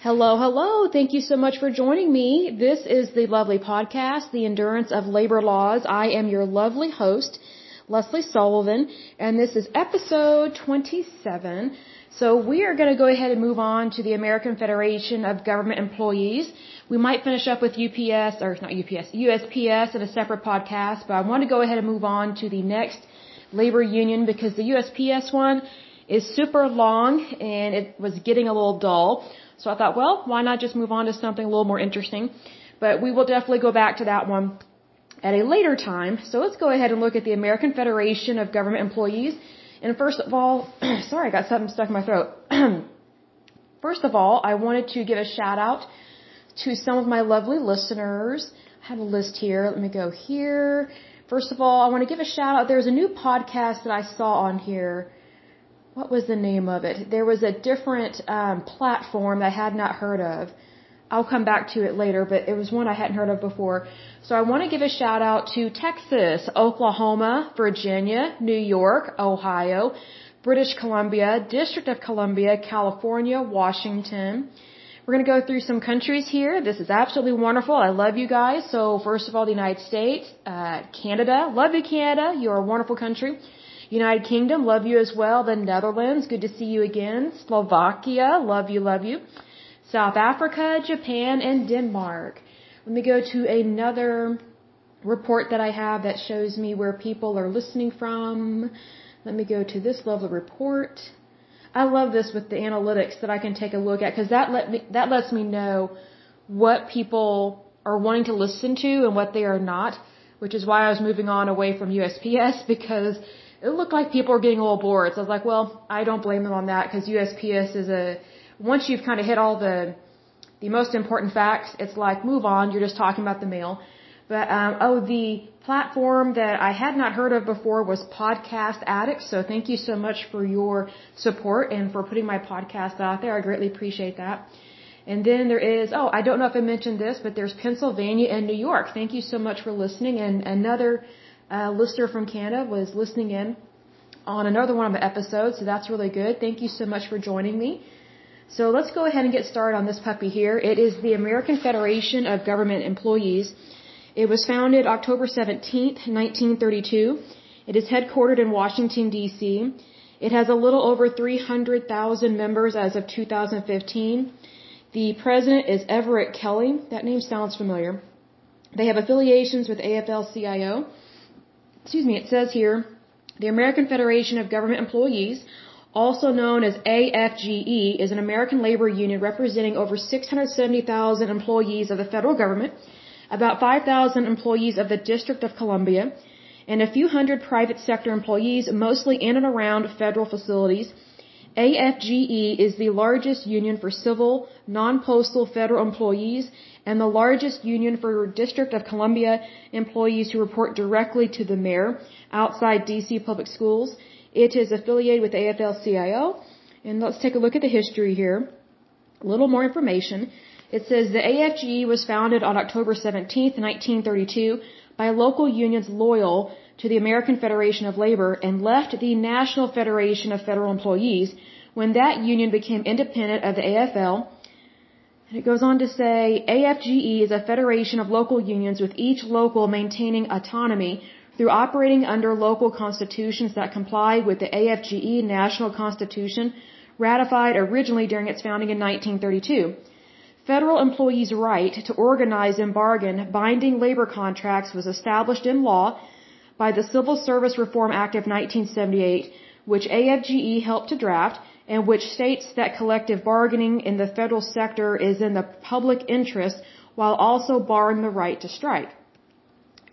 Hello, hello. Thank you so much for joining me. This is the lovely podcast, The Endurance of Labor Laws. I am your lovely host, Leslie Sullivan, and this is episode 27. So we are going to go ahead and move on to the American Federation of Government Employees. We might finish up with UPS, or not UPS, USPS in a separate podcast, but I want to go ahead and move on to the next labor union because the USPS one is super long and it was getting a little dull. So I thought, well, why not just move on to something a little more interesting? But we will definitely go back to that one at a later time. So let's go ahead and look at the American Federation of Government Employees. And first of all, sorry, I got something stuck in my throat. first of all, I wanted to give a shout out to some of my lovely listeners. I have a list here. Let me go here. First of all, I want to give a shout out. There's a new podcast that I saw on here. What was the name of it? There was a different um, platform that I had not heard of. I'll come back to it later, but it was one I hadn't heard of before. So I want to give a shout out to Texas, Oklahoma, Virginia, New York, Ohio, British Columbia, District of Columbia, California, Washington. We're going to go through some countries here. This is absolutely wonderful. I love you guys. So first of all, the United States, uh, Canada, love you Canada. You're a wonderful country. United Kingdom, love you as well. The Netherlands, good to see you again. Slovakia, love you, love you. South Africa, Japan, and Denmark. Let me go to another report that I have that shows me where people are listening from. Let me go to this lovely report. I love this with the analytics that I can take a look at because that let me that lets me know what people are wanting to listen to and what they are not, which is why I was moving on away from USPS because it looked like people were getting a little bored. So I was like, well, I don't blame them on that because USPS is a once you've kind of hit all the the most important facts, it's like move on. You're just talking about the mail. But um, oh, the platform that I had not heard of before was Podcast Addict. So thank you so much for your support and for putting my podcast out there. I greatly appreciate that. And then there is, oh, I don't know if I mentioned this, but there's Pennsylvania and New York. Thank you so much for listening. And another uh, listener from Canada was listening in on another one of the episodes. So that's really good. Thank you so much for joining me. So let's go ahead and get started on this puppy here. It is the American Federation of Government Employees. It was founded October 17, 1932. It is headquartered in Washington, D.C. It has a little over 300,000 members as of 2015. The president is Everett Kelly. That name sounds familiar. They have affiliations with AFL-CIO. Excuse me, it says here, the American Federation of Government Employees also known as AFGE, is an American labor union representing over 670,000 employees of the federal government, about 5,000 employees of the District of Columbia, and a few hundred private sector employees, mostly in and around federal facilities. AFGE is the largest union for civil, non-postal federal employees and the largest union for District of Columbia employees who report directly to the mayor outside DC public schools it is affiliated with AFL-CIO. And let's take a look at the history here. A little more information. It says the AFGE was founded on October 17, 1932 by local unions loyal to the American Federation of Labor and left the National Federation of Federal Employees when that union became independent of the AFL. And it goes on to say AFGE is a federation of local unions with each local maintaining autonomy through operating under local constitutions that comply with the AFGE National Constitution ratified originally during its founding in 1932. Federal employees' right to organize and bargain binding labor contracts was established in law by the Civil Service Reform Act of 1978, which AFGE helped to draft and which states that collective bargaining in the federal sector is in the public interest while also barring the right to strike.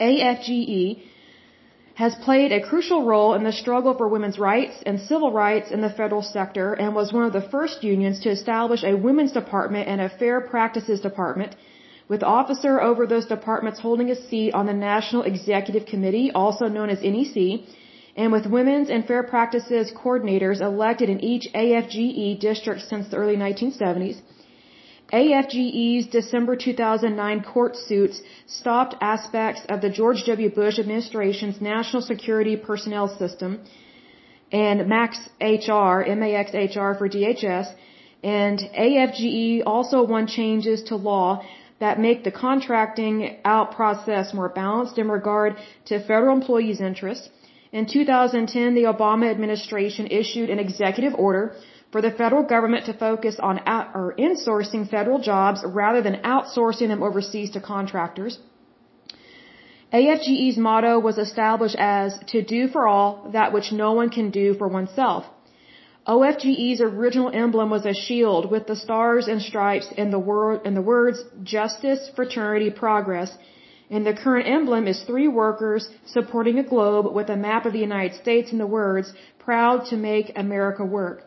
AFGE has played a crucial role in the struggle for women's rights and civil rights in the federal sector and was one of the first unions to establish a women's department and a fair practices department with officer over those departments holding a seat on the National Executive Committee, also known as NEC, and with women's and fair practices coordinators elected in each AFGE district since the early 1970s. AFGE's December 2009 court suits stopped aspects of the George W. Bush administration's national security personnel system and MAXHR, MAXHR for DHS, And AFGE also won changes to law that make the contracting out process more balanced in regard to federal employees' interests. In 2010, the Obama administration issued an executive order for the federal government to focus on out, or insourcing federal jobs rather than outsourcing them overseas to contractors. AFGE's motto was established as to do for all that which no one can do for oneself. AFGE's original emblem was a shield with the stars and stripes and the, word, and the words justice, fraternity, progress. And the current emblem is three workers supporting a globe with a map of the United States and the words proud to make America work.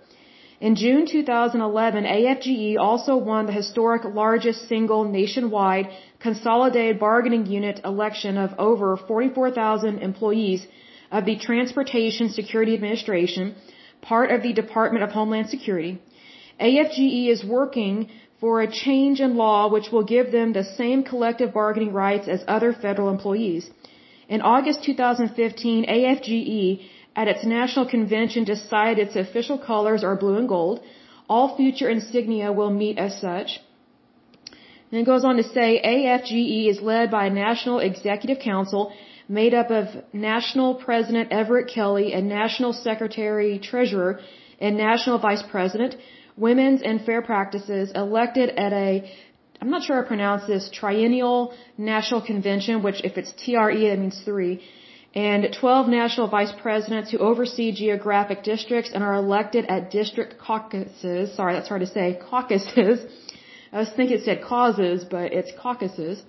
In June 2011, AFGE also won the historic largest single nationwide consolidated bargaining unit election of over 44,000 employees of the Transportation Security Administration part of the Department of Homeland Security. AFGE is working for a change in law which will give them the same collective bargaining rights as other federal employees. In August 2015, AFGE at its national convention decided its official colors are blue and gold. All future insignia will meet as such. Then it goes on to say AFGE is led by a national executive council made up of National President Everett Kelly and National Secretary Treasurer and National Vice President, Women's and Fair Practices, elected at a, I'm not sure I pronounce this, triennial national convention, which if it's TRE, that means three, and 12 national vice presidents who oversee geographic districts and are elected at district caucuses. Sorry, that's hard to say. Caucuses. I was thinking it said causes, but it's caucuses.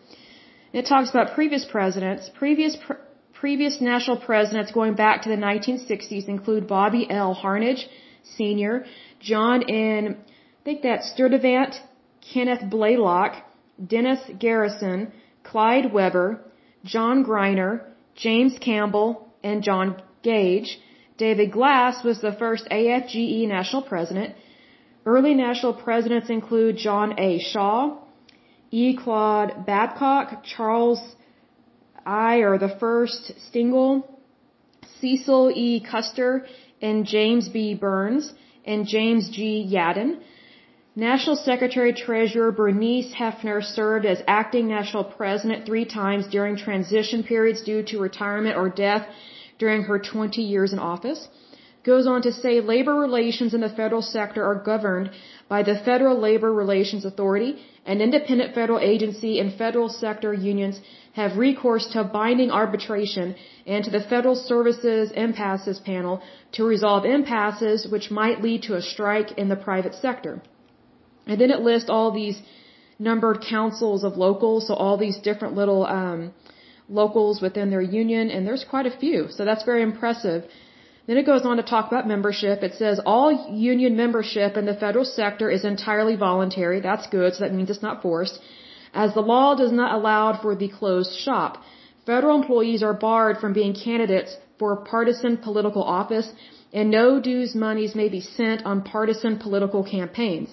It talks about previous presidents. Previous pr- previous national presidents going back to the 1960s include Bobby L. Harnage, Sr., John N. I think that's Sturdivant, Kenneth Blaylock, Dennis Garrison, Clyde Webber, John Griner, James Campbell, and John Gage. David Glass was the first AFGE national president. Early national presidents include John A. Shaw, E. Claude Babcock, Charles I or the first Stengle, Cecil E. Custer, and James B. Burns, and James G. Yaden. National Secretary Treasurer Bernice Hefner served as acting national president three times during transition periods due to retirement or death during her 20 years in office goes on to say labor relations in the federal sector are governed by the Federal Labor Relations Authority, an independent federal agency and federal sector unions have recourse to binding arbitration and to the Federal Services Impasses Panel to resolve impasses which might lead to a strike in the private sector. And then it lists all these numbered councils of locals, so all these different little um, locals within their union, and there's quite a few. So that's very impressive. Then it goes on to talk about membership. It says all union membership in the federal sector is entirely voluntary. That's good, so that means it's not forced. As the law does not allow for the closed shop. Federal employees are barred from being candidates for partisan political office, and no dues monies may be sent on partisan political campaigns.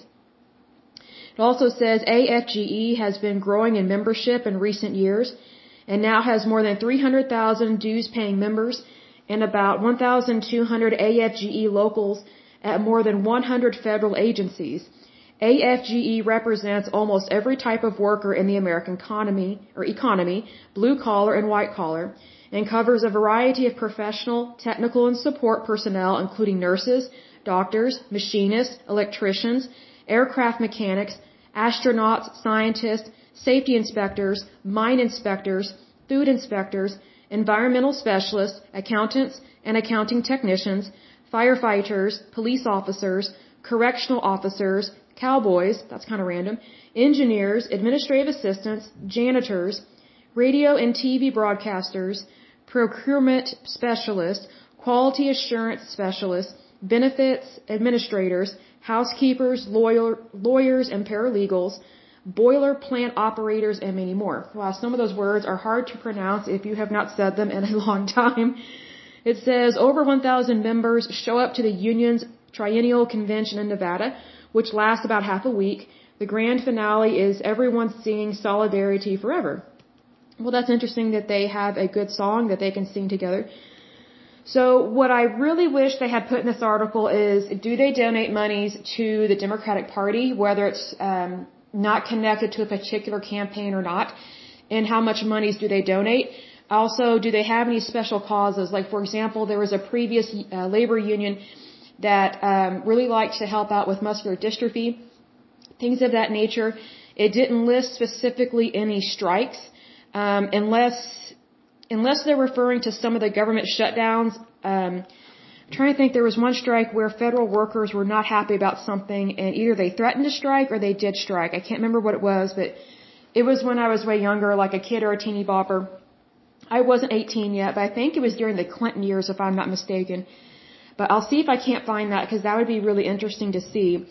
It also says AFGE has been growing in membership in recent years and now has more than 300,000 dues paying members and about 1,200 AFGE locals at more than 100 federal agencies. AFGE represents almost every type of worker in the American economy, or economy, blue collar and white collar, and covers a variety of professional, technical, and support personnel, including nurses, doctors, machinists, electricians, aircraft mechanics, astronauts, scientists, safety inspectors, mine inspectors, food inspectors, environmental specialists, accountants and accounting technicians, firefighters, police officers, correctional officers, cowboys, that's kind of random, engineers, administrative assistants, janitors, radio and TV broadcasters, procurement specialists, quality assurance specialists, benefits administrators, housekeepers, lawyer, lawyers and paralegals, boiler plant operators, and many more. Wow, some of those words are hard to pronounce if you have not said them in a long time. It says over 1,000 members show up to the union's triennial convention in Nevada, which lasts about half a week. The grand finale is everyone singing Solidarity Forever. Well, that's interesting that they have a good song that they can sing together. So what I really wish they had put in this article is, do they donate monies to the Democratic Party, whether it's um, not connected to a particular campaign or not, and how much monies do they donate? Also, do they have any special causes? Like, for example, there was a previous uh, labor union that um, really liked to help out with muscular dystrophy, things of that nature. It didn't list specifically any strikes, um, unless unless they're referring to some of the government shutdowns, um, Trying to think there was one strike where federal workers were not happy about something and either they threatened to strike or they did strike. I can't remember what it was, but it was when I was way younger, like a kid or a teeny bopper. I wasn't 18 yet, but I think it was during the Clinton years if I'm not mistaken. But I'll see if I can't find that because that would be really interesting to see.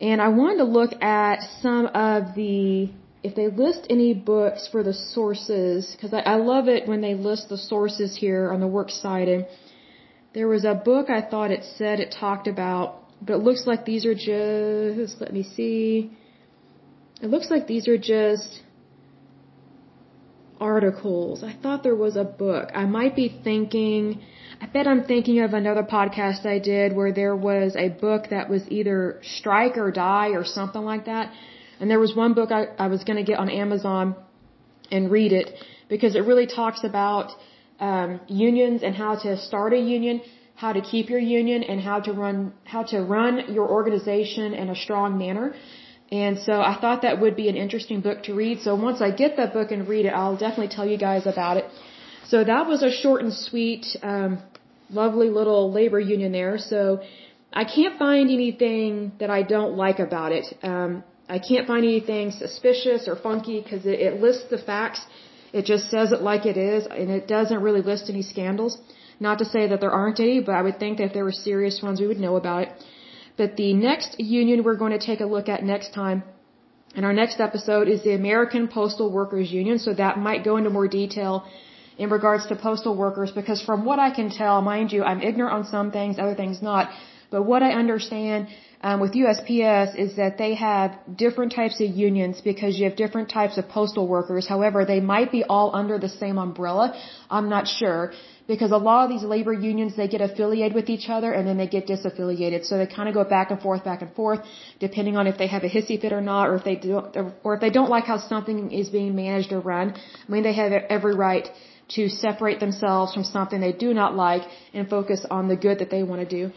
And I wanted to look at some of the if they list any books for the sources, because I, I love it when they list the sources here on the works site. And there was a book I thought it said it talked about, but it looks like these are just, let me see. It looks like these are just articles. I thought there was a book. I might be thinking, I bet I'm thinking of another podcast I did where there was a book that was either Strike or Die or something like that. And there was one book I, I was going to get on Amazon and read it because it really talks about um, unions and how to start a union, how to keep your union, and how to run how to run your organization in a strong manner. And so I thought that would be an interesting book to read. So once I get that book and read it, I'll definitely tell you guys about it. So that was a short and sweet, um, lovely little labor union there. So I can't find anything that I don't like about it. Um, I can't find anything suspicious or funky because it, it lists the facts. It just says it like it is, and it doesn't really list any scandals. Not to say that there aren't any, but I would think that if there were serious ones, we would know about it. But the next union we're going to take a look at next time in our next episode is the American Postal Workers Union. So that might go into more detail in regards to postal workers because from what I can tell, mind you, I'm ignorant on some things, other things not. But what I understand um, with USPS is that they have different types of unions because you have different types of postal workers. However, they might be all under the same umbrella. I'm not sure because a lot of these labor unions they get affiliated with each other and then they get disaffiliated. So they kind of go back and forth, back and forth, depending on if they have a hissy fit or not, or if they don't, or if they don't like how something is being managed or run. I mean, they have every right to separate themselves from something they do not like and focus on the good that they want to do.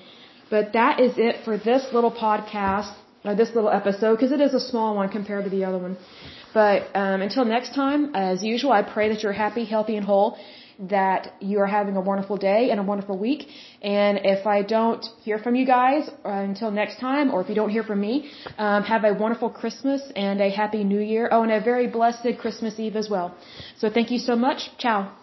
But that is it for this little podcast, or this little episode, because it is a small one compared to the other one. But um, until next time, as usual, I pray that you're happy, healthy, and whole, that you are having a wonderful day and a wonderful week. And if I don't hear from you guys uh, until next time, or if you don't hear from me, um, have a wonderful Christmas and a happy New Year. Oh, and a very blessed Christmas Eve as well. So thank you so much. Ciao.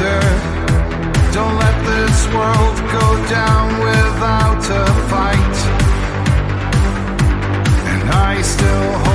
Don't let this world go down without a fight. And I still